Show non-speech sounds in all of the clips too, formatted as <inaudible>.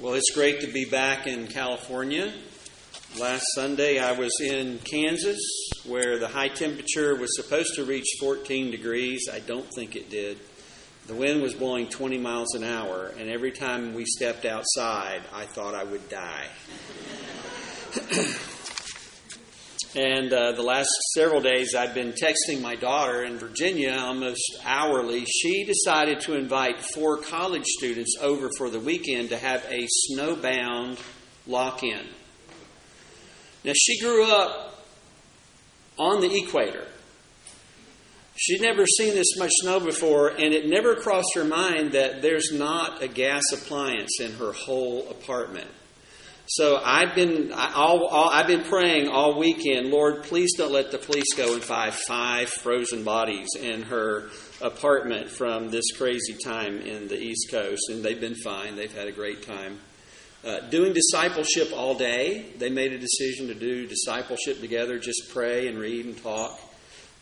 Well, it's great to be back in California. Last Sunday I was in Kansas where the high temperature was supposed to reach 14 degrees. I don't think it did. The wind was blowing 20 miles an hour, and every time we stepped outside, I thought I would die. <clears throat> and uh, the last several days, I've been texting my daughter in Virginia almost hourly. She decided to invite four college students over for the weekend to have a snowbound lock in. Now, she grew up on the equator. She'd never seen this much snow before, and it never crossed her mind that there's not a gas appliance in her whole apartment. So I've been all, all, I've been praying all weekend, Lord, please don't let the police go and find five frozen bodies in her apartment from this crazy time in the East Coast. And they've been fine; they've had a great time. Uh, doing discipleship all day, they made a decision to do discipleship together, just pray and read and talk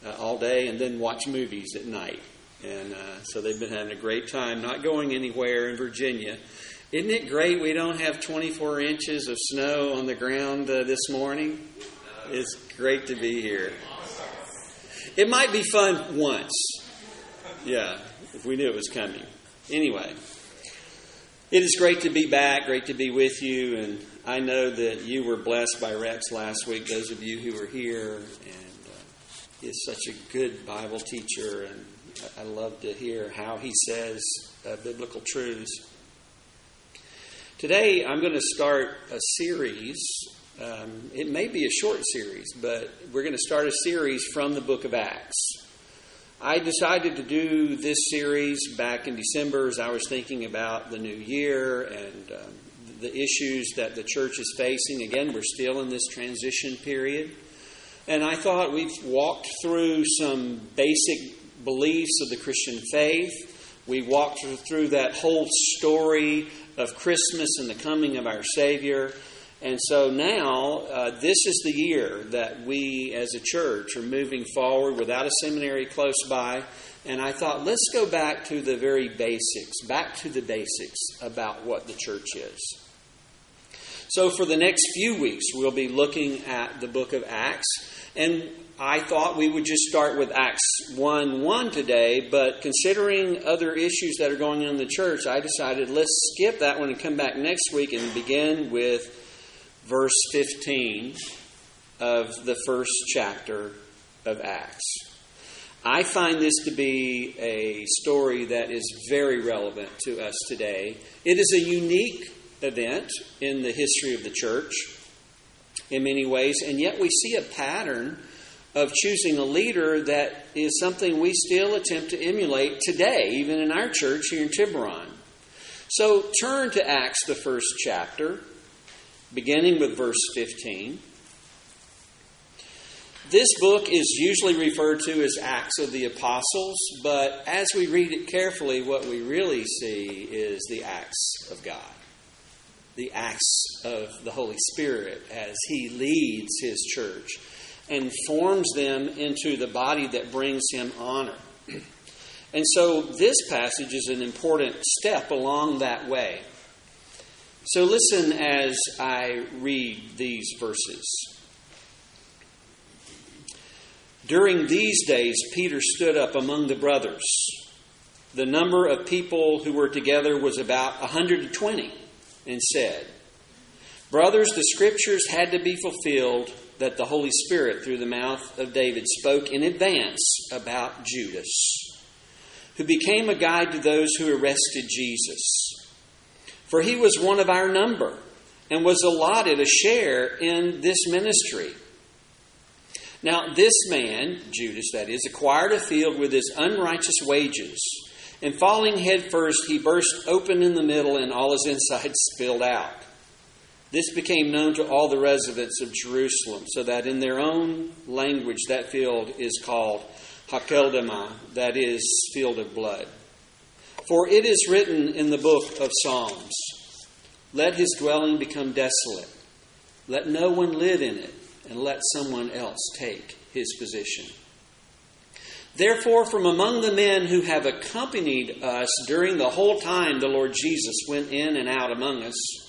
uh, all day, and then watch movies at night. And uh, so they've been having a great time, not going anywhere in Virginia. Isn't it great we don't have 24 inches of snow on the ground uh, this morning? It's great to be here. It might be fun once. Yeah, if we knew it was coming. Anyway. It is great to be back, great to be with you, and I know that you were blessed by Rex last week, those of you who were here, and uh, he's such a good Bible teacher, and I love to hear how he says uh, biblical truths. Today, I'm going to start a series. Um, it may be a short series, but we're going to start a series from the book of Acts. I decided to do this series back in December as I was thinking about the new year and um, the issues that the church is facing. Again, we're still in this transition period. And I thought we've walked through some basic beliefs of the Christian faith. We walked through that whole story of Christmas and the coming of our Savior. And so now, uh, this is the year that we as a church are moving forward without a seminary close by. And I thought, let's go back to the very basics, back to the basics about what the church is. So, for the next few weeks, we'll be looking at the book of Acts. And I thought we would just start with Acts 1 1 today, but considering other issues that are going on in the church, I decided let's skip that one and come back next week and begin with verse 15 of the first chapter of Acts. I find this to be a story that is very relevant to us today. It is a unique event in the history of the church in many ways, and yet we see a pattern of choosing a leader that is something we still attempt to emulate today, even in our church here in Tiburon. So turn to Acts, the first chapter beginning with verse 15. This book is usually referred to as Acts of the Apostles, but as we read it carefully, what we really see is the acts of God, the acts of the Holy Spirit as He leads His church and forms them into the body that brings Him honor. And so this passage is an important step along that way. So listen as I read these verses. During these days, Peter stood up among the brothers. The number of people who were together was about 120 and said, Brothers, the scriptures had to be fulfilled that the Holy Spirit, through the mouth of David, spoke in advance about Judas, who became a guide to those who arrested Jesus for he was one of our number and was allotted a share in this ministry. Now, this man, Judas that is, acquired a field with his unrighteous wages, and falling headfirst, he burst open in the middle, and all his insides <laughs> spilled out. This became known to all the residents of Jerusalem, so that in their own language that field is called Hakeldama, that is, field of blood. For it is written in the book of Psalms Let his dwelling become desolate, let no one live in it, and let someone else take his position. Therefore, from among the men who have accompanied us during the whole time the Lord Jesus went in and out among us,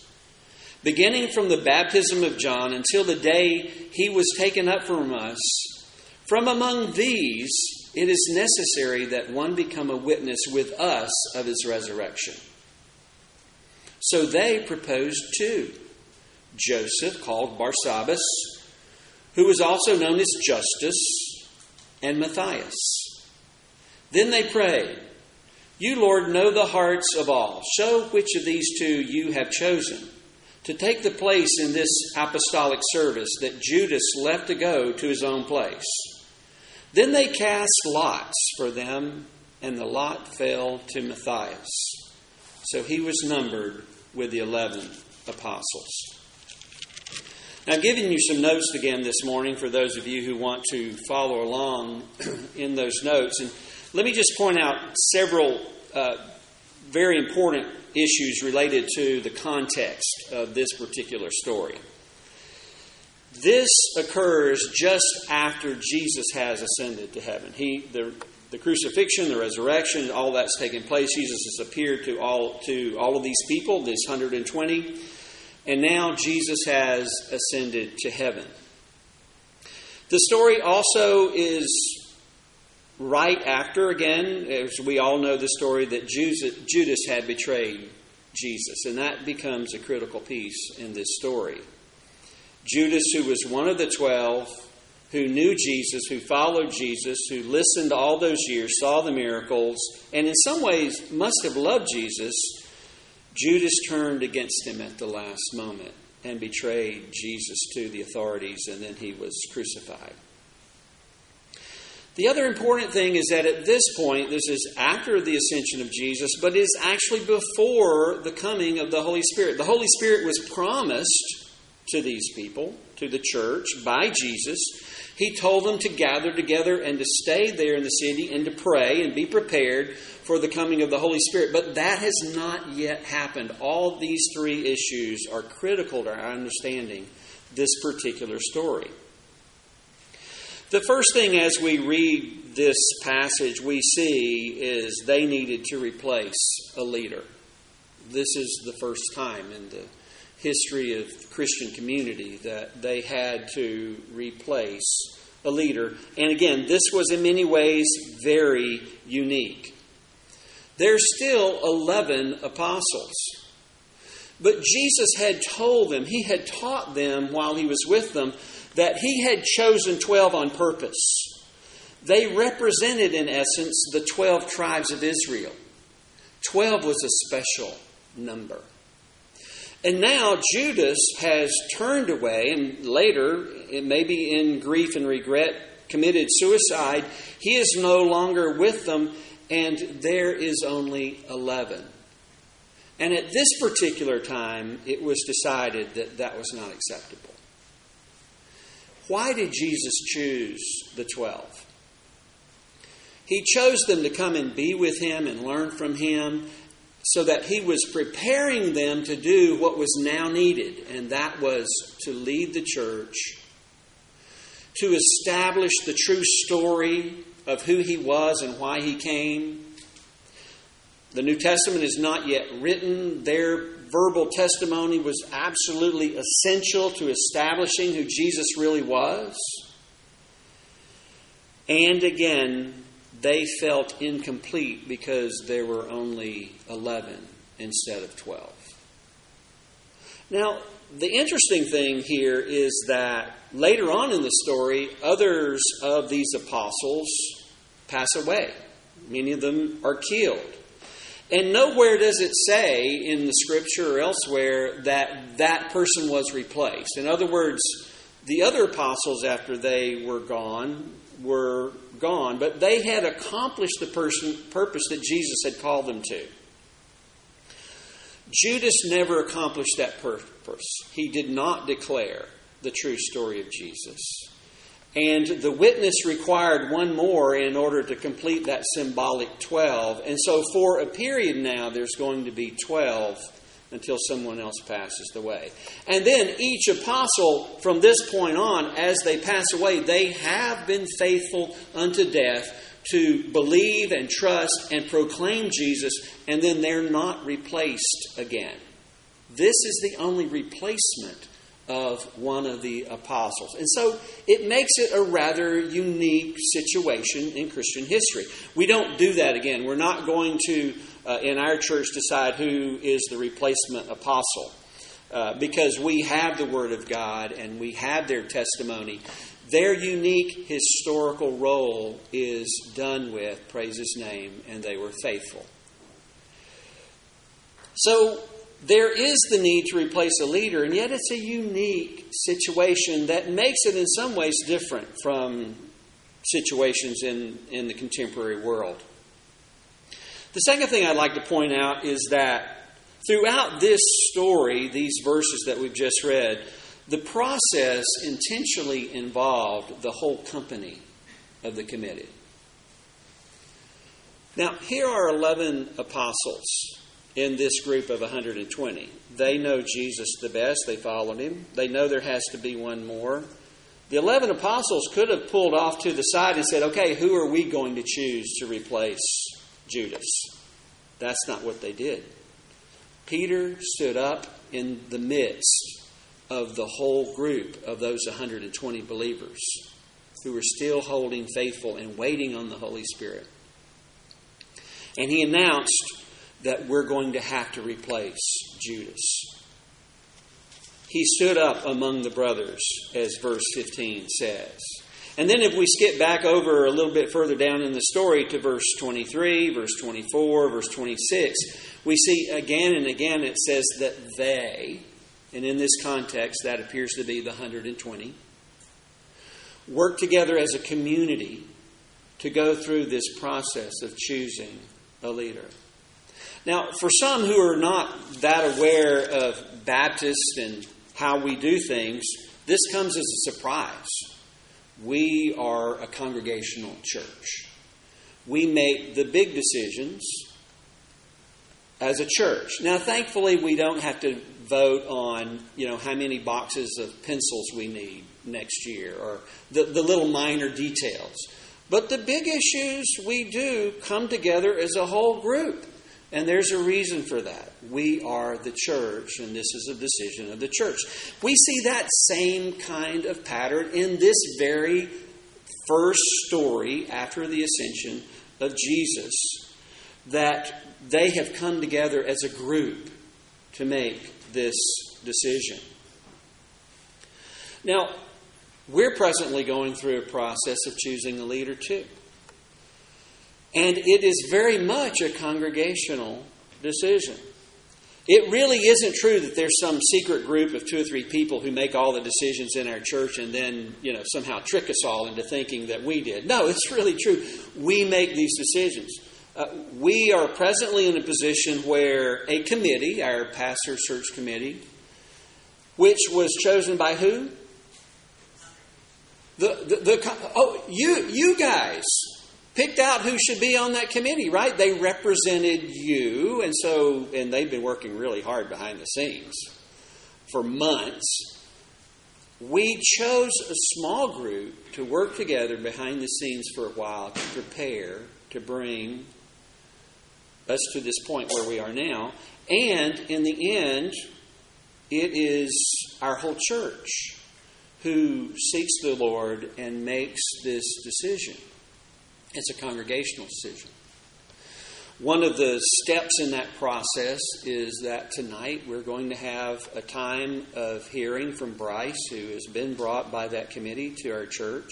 beginning from the baptism of John until the day he was taken up from us, from among these it is necessary that one become a witness with us of his resurrection. So they proposed two Joseph, called Barsabbas, who was also known as Justus, and Matthias. Then they prayed, You, Lord, know the hearts of all. Show which of these two you have chosen to take the place in this apostolic service that Judas left to go to his own place. Then they cast lots for them, and the lot fell to Matthias. So he was numbered with the eleven apostles. Now, giving you some notes again this morning for those of you who want to follow along <clears throat> in those notes. And let me just point out several uh, very important issues related to the context of this particular story. This occurs just after Jesus has ascended to heaven. He, the, the crucifixion, the resurrection, all that's taken place. Jesus has appeared to all to all of these people, this 120, and now Jesus has ascended to heaven. The story also is right after, again, as we all know the story, that Judas had betrayed Jesus, and that becomes a critical piece in this story. Judas, who was one of the twelve, who knew Jesus, who followed Jesus, who listened all those years, saw the miracles, and in some ways must have loved Jesus, Judas turned against him at the last moment and betrayed Jesus to the authorities, and then he was crucified. The other important thing is that at this point, this is after the ascension of Jesus, but it is actually before the coming of the Holy Spirit. The Holy Spirit was promised to these people, to the church, by Jesus. He told them to gather together and to stay there in the city and to pray and be prepared for the coming of the Holy Spirit. But that has not yet happened. All these three issues are critical to our understanding this particular story. The first thing as we read this passage we see is they needed to replace a leader. This is the first time in the history of the Christian community that they had to replace a leader. And again, this was in many ways very unique. There's still 11 apostles. But Jesus had told them, He had taught them while He was with them that he had chosen 12 on purpose. They represented, in essence, the 12 tribes of Israel. 12 was a special number. And now Judas has turned away, and later, maybe in grief and regret, committed suicide. He is no longer with them, and there is only 11. And at this particular time, it was decided that that was not acceptable. Why did Jesus choose the twelve? He chose them to come and be with him and learn from him so that he was preparing them to do what was now needed, and that was to lead the church, to establish the true story of who he was and why he came. The New Testament is not yet written. Their verbal testimony was absolutely essential to establishing who Jesus really was. And again, they felt incomplete because there were only 11 instead of 12. Now, the interesting thing here is that later on in the story, others of these apostles pass away. Many of them are killed. And nowhere does it say in the scripture or elsewhere that that person was replaced. In other words, the other apostles, after they were gone, were gone, but they had accomplished the person, purpose that Jesus had called them to. Judas never accomplished that purpose. He did not declare the true story of Jesus. And the witness required one more in order to complete that symbolic 12. And so, for a period now, there's going to be 12 until someone else passes away. And then each apostle from this point on, as they pass away, they have been faithful unto death to believe and trust and proclaim Jesus, and then they're not replaced again. this is the only replacement of one of the apostles. And so it makes it a rather unique situation in Christian history. We don't do that again. We're not going to, uh, in our church, decide who is the replacement apostle. Uh, because we have the Word of God and we have their testimony. Their unique historical role is done with, praise His name, and they were faithful. So there is the need to replace a leader, and yet it's a unique situation that makes it in some ways different from situations in, in the contemporary world. The second thing I'd like to point out is that throughout this story, these verses that we've just read, the process intentionally involved the whole company of the committee. Now, here are 11 apostles in this group of 120. They know Jesus the best, they followed him. They know there has to be one more. The 11 apostles could have pulled off to the side and said, okay, who are we going to choose to replace Judas? That's not what they did. Peter stood up in the midst of the whole group of those 120 believers who were still holding faithful and waiting on the Holy Spirit. And he announced that we're going to have to replace Judas. He stood up among the brothers, as verse 15 says. And then if we skip back over a little bit further down in the story to verse 23, verse 24, verse 26, we see again and again it says that they, and in this context that appears to be the 120, work together as a community to go through this process of choosing a leader. Now, for some who are not that aware of Baptists and how we do things, this comes as a surprise. We are a congregational church. We make the big decisions as a church. Now, thankfully, we don't have to vote on, you know, how many boxes of pencils we need next year or the, the little minor details. But the big issues we do come together as a whole group. And there's a reason for that. We are the church, and this is a decision of the church. We see that same kind of pattern in this very first story after the ascension of Jesus, that they have come together as a group to make this decision. Now, we're presently going through a process of choosing a leader, too. And it is very much a congregational decision. It really isn't true that there's some secret group of two or three people who make all the decisions in our church and then, you know, somehow trick us all into thinking that we did. No, it's <laughs> really true. We make these decisions. Uh, we are presently in a position where a committee, our pastor search committee, which was chosen by who? The, the, the oh you you guys picked out who should be on that committee, right? They represented you, and so, and they've been working really hard behind the scenes for months. We chose a small group to work together behind the scenes for a while to prepare to bring us to this point where we are now. And in the end, it is our whole church who seeks the Lord and makes this decision. It's a congregational decision. One of the steps in that process is that tonight we're going to have a time of hearing from Bryce, who has been brought by that committee to our church.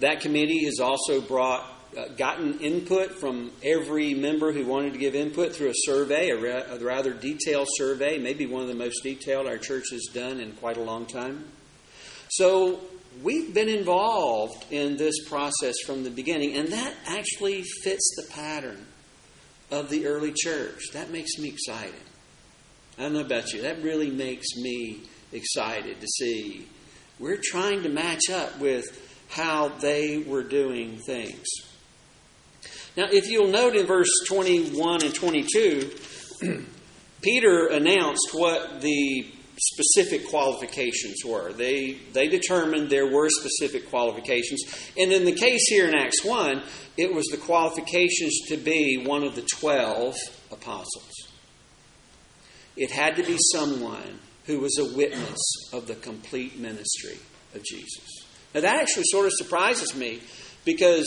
That committee has also brought uh, gotten input from every member who wanted to give input through a survey, a, a rather detailed survey, maybe one of the most detailed our church has done in quite a long time. So we've been involved in this process from the beginning, and that actually fits the pattern of the early church. That makes me excited. I don't know about you. That really makes me excited to see. We're trying to match up with how they were doing things. Now, if you'll note in verse 21 and 22, <clears throat> Peter announced what the specific qualifications were. They, they determined there were specific qualifications. And in the case here in Acts 1, it was the qualifications to be one of the 12 apostles. it had to be someone who was a witness of the complete ministry of Jesus. Now, that actually sort of surprises me because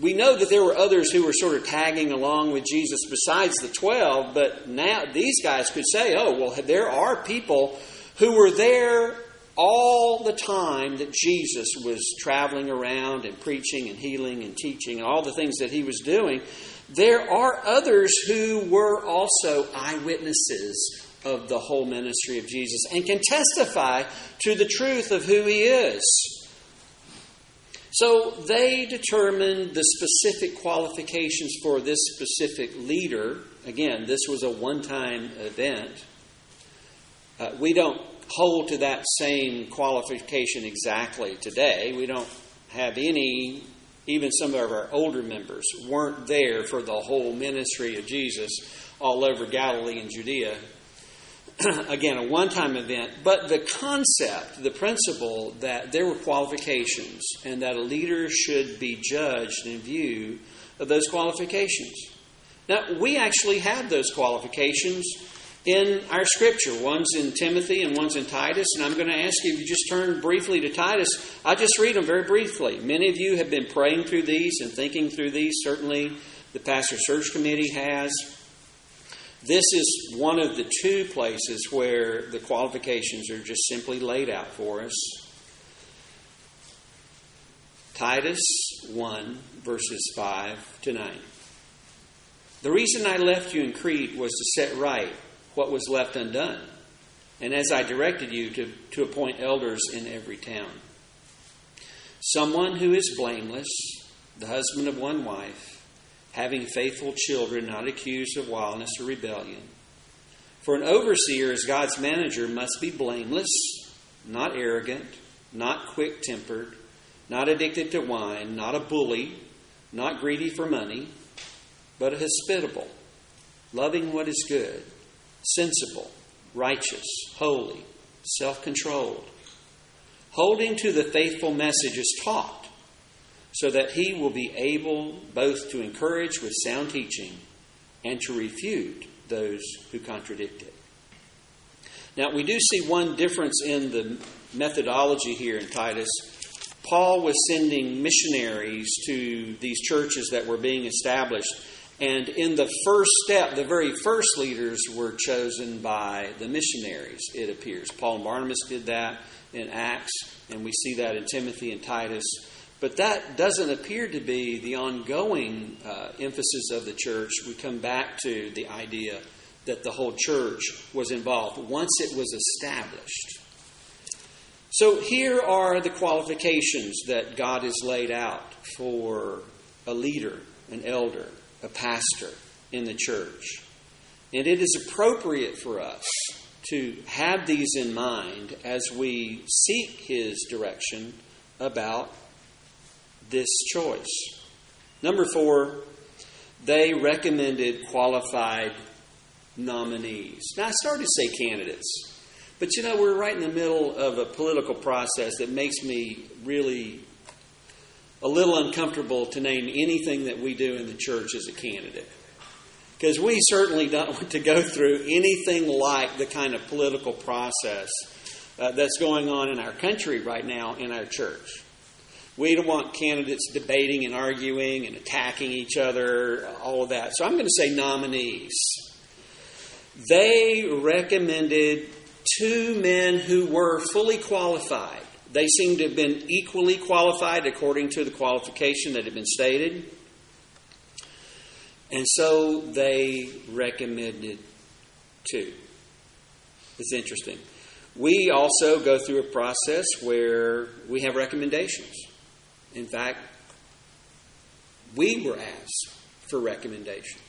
we know that there were others who were sort of tagging along with Jesus besides the 12, but now these guys could say, oh, well, there are people who were there all the time that Jesus was traveling around and preaching and healing and teaching and all the things that he was doing. There are others who were also eyewitnesses of the whole ministry of Jesus and can testify to the truth of who he is. So they determined the specific qualifications for this specific leader. Again, this was a one time event. Uh, we don't hold to that same qualification exactly today. We don't have any, even some of our older members weren't there for the whole ministry of Jesus all over Galilee and Judea. <clears throat> again, a one time event, but the concept, the principle that there were qualifications and that a leader should be judged in view of those qualifications. Now, we actually have those qualifications in our scripture. One's in Timothy and one's in Titus, and I'm going to ask you if you just turn briefly to Titus. I'll just read them very briefly. Many of you have been praying through these and thinking through these. Certainly, the Pastor Search Committee has. This is one of the two places where the qualifications are just simply laid out for us. Titus 1, verses 5 to 9. The reason I left you in Crete was to set right what was left undone, and as I directed you to, to appoint elders in every town. Someone who is blameless, the husband of one wife having faithful children not accused of wildness or rebellion. For an overseer, as God's manager, must be blameless, not arrogant, not quick tempered, not addicted to wine, not a bully, not greedy for money, but hospitable, loving what is good, sensible, righteous, holy, self controlled, holding to the faithful message as taught so that he will be able both to encourage with sound teaching and to refute those who contradict it. Now, we do see one difference in the methodology here in Titus. Paul was sending missionaries to these churches that were being established. And in the first step, the very first leaders were chosen by the missionaries, it appears. Paul and Barnabas did that in Acts, and we see that in Timothy and Titus. But that doesn't appear to be the ongoing uh, emphasis of the church. We come back to the idea that the whole church was involved once it was established. So here are the qualifications that God has laid out for a leader, an elder, a pastor in the church. And it is appropriate for us to have these in mind as we seek His direction about this choice. Number four, they recommended qualified nominees. Now, I started to say candidates, but you know, we're right in the middle of a political process that makes me really a little uncomfortable to name anything that we do in the church as a candidate. Because we certainly don't <laughs> want to go through anything like the kind of political process uh, that's going on in our country right now in our church. We don't want candidates debating and arguing and attacking each other, all of that. So I'm going to say nominees. They recommended two men who were fully qualified. They seem to have been equally qualified according to the qualification that had been stated. And so they recommended two. It's interesting. We also go through a process where we have recommendations. In fact, we were asked for recommendations.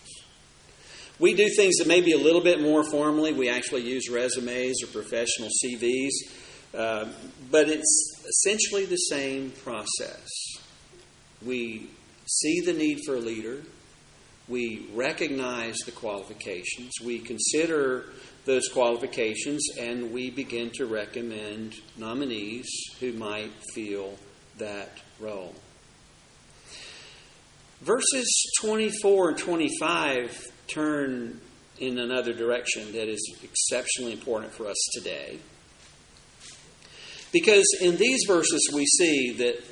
We do things that may be a little bit more formally. We actually use resumes or professional CVs, uh, but it's essentially the same process. We see the need for a leader, we recognize the qualifications, we consider those qualifications, and we begin to recommend nominees who might feel that role. Verses 24 and 25 turn in another direction that is exceptionally important for us today. Because in these verses, we see that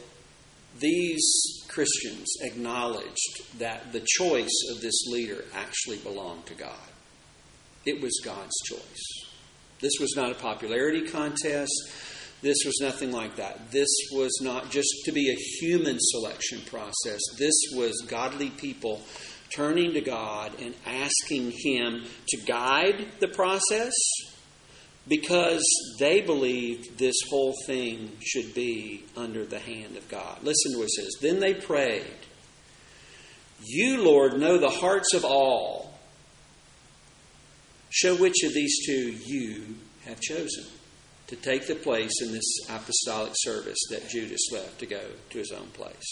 these Christians acknowledged that the choice of this leader actually belonged to God. It was God's choice. This was not a popularity contest. This was nothing like that. This was not just to be a human selection process. This was godly people turning to God and asking Him to guide the process because they believed this whole thing should be under the hand of God. Listen to what it says. Then they prayed, You, Lord, know the hearts of all. Show which of these two you have chosen to take the place in this apostolic service that Judas left to go to his own place.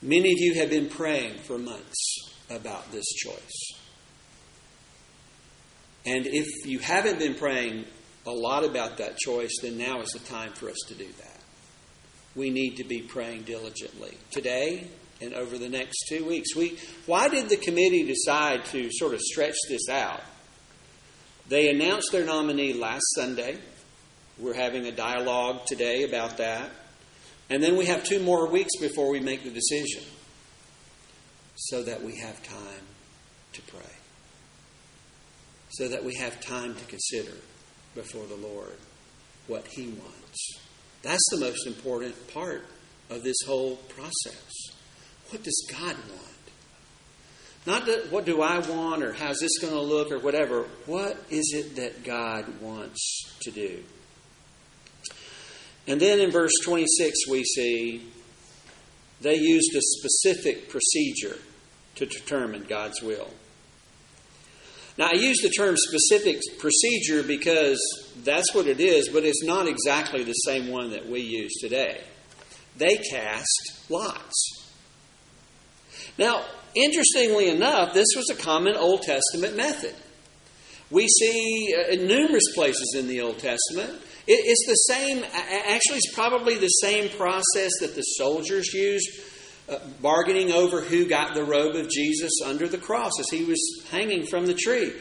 Many of you have been praying for months about this choice. And if you haven't been praying a lot about that choice, then now is the time for us to do that. We need to be praying diligently today and over the next two weeks. We, why did the committee decide to sort of stretch this out? They announced their nominee last Sunday. We're having a dialogue today about that. And then we have two more weeks before we make the decision so that we have time to pray, so that we have time to consider before the Lord what He wants. That's the most important part of this whole process. What does God want? Not that, what do I want or how's this going to look or whatever. What is it that God wants to do? And then in verse 26, we see they used a specific procedure to determine God's will. Now, I use the term specific procedure because that's what it is, but it's not exactly the same one that we use today. They cast lots. Now, Interestingly enough, this was a common Old Testament method. We see uh, in numerous places in the Old Testament. It's the same, actually, it's probably the same process that the soldiers used, uh, bargaining over who got the robe of Jesus under the cross as he was hanging from the tree.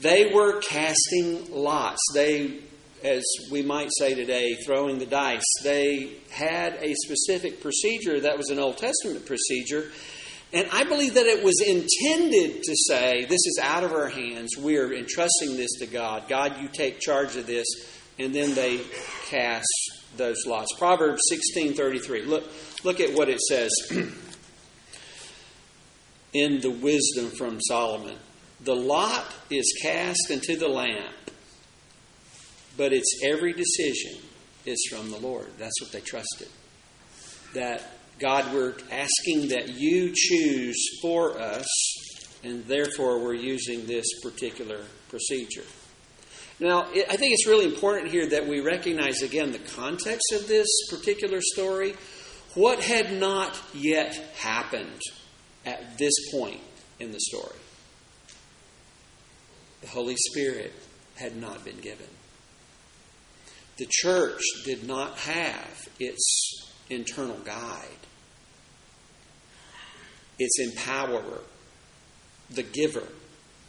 They were casting lots. They, as we might say today, throwing the dice. They had a specific procedure that was an Old Testament procedure and I believe that it was intended to say, this is out of our hands. We're entrusting this to God. God, you take charge of this. And then they cast those lots. Proverbs 16:33. Look look at what it says <clears throat> in the wisdom from Solomon. The lot is cast into the lamp, but its every decision is from the Lord. That's what they trusted. That God, we're asking that you choose for us, and therefore we're using this particular procedure. Now, I think it's really important here that we recognize again the context of this particular story. What had not yet happened at this point in the story? The Holy Spirit had not been given. The church did not have its internal guide its empowerer, the giver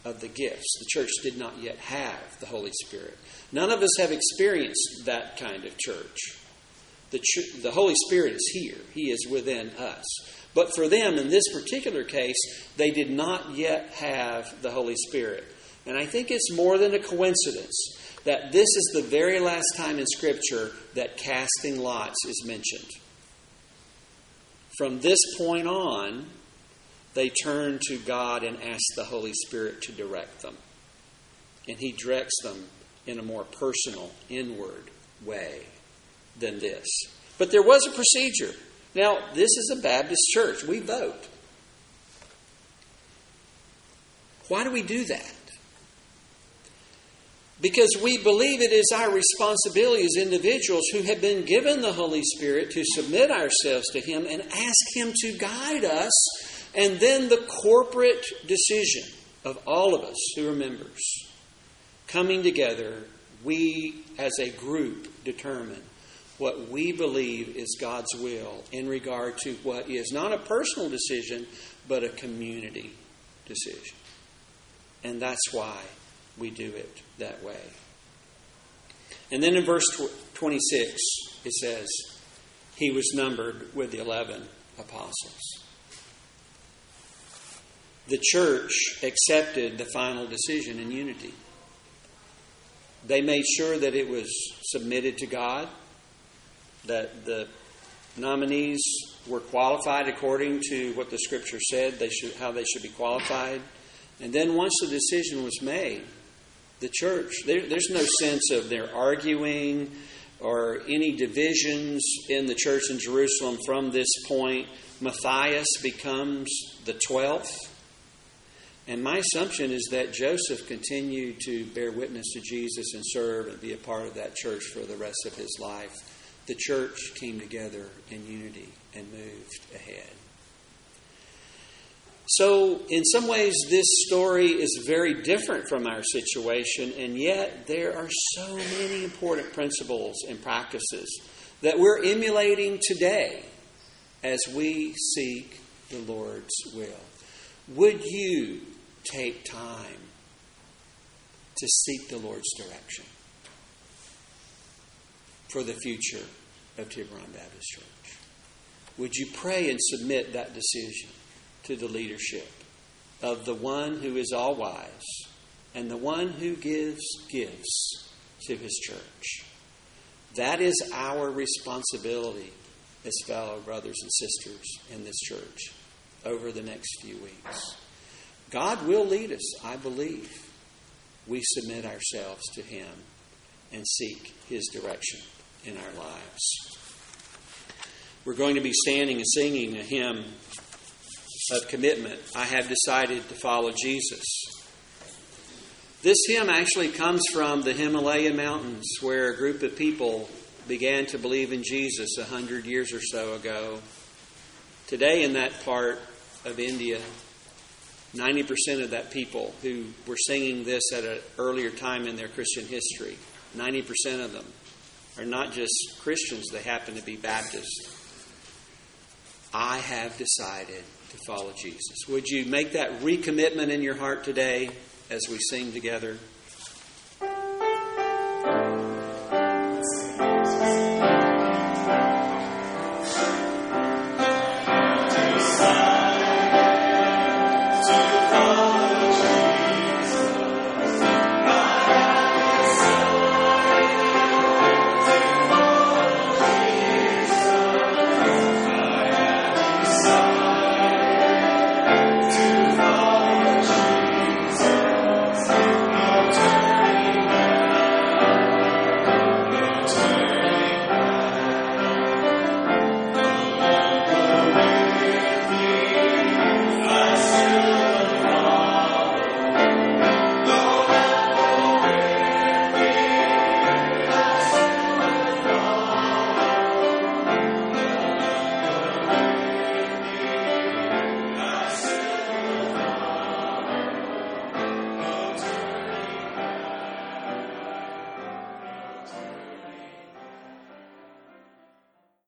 of the gifts. The church did not yet have the Holy Spirit. None of us have experienced that kind of church. The, ch- the Holy Spirit is here, He is within us. But for them, in this particular case, they did not yet have the Holy Spirit. And I think it's more than a coincidence that this is the very last time in Scripture that casting lots is mentioned. From this point on, they turn to God and ask the Holy Spirit to direct them. And He directs them in a more personal, inward way than this. But there was a procedure. Now, this is a Baptist church. We vote. Why do we do that? Because we believe it is our responsibility as individuals who have been given the Holy Spirit to submit ourselves to Him and ask Him to guide us and then the corporate decision of all of us who are members coming together, we as a group determine what we believe is God's will in regard to what is not a personal decision, but a community decision. And that's why we do it that way. And then in verse 26, it says, He was numbered with the 11 apostles. The church accepted the final decision in unity. They made sure that it was submitted to God, that the nominees were qualified according to what the scripture said they should, how they should be qualified. And then once the decision was made, the church, there, there's no sense of their arguing or any divisions in the church in Jerusalem from this point. Matthias becomes the 12th. And my assumption is that Joseph continued to bear witness to Jesus and serve and be a part of that church for the rest of his life. The church came together in unity and moved ahead. So, in some ways, this story is very different from our situation, and yet there are so many important principles and practices that we're emulating today as we seek the Lord's will. Would you take time to seek the Lord's direction for the future of Tiburon Baptist Church? Would you pray and submit that decision to the leadership of the one who is all wise and the one who gives gifts to his church? That is our responsibility as fellow brothers and sisters in this church over the next few weeks. God will lead us, I believe. We submit ourselves to Him and seek His direction in our lives. We're going to be standing and singing a hymn of commitment. I have decided to follow Jesus. This hymn actually comes from the Himalayan mountains where a group of people began to believe in Jesus a hundred years or so ago. Today, in that part of India, 90% of that people who were singing this at an earlier time in their Christian history, 90% of them are not just Christians, they happen to be Baptists. I have decided to follow Jesus. Would you make that recommitment in your heart today as we sing together?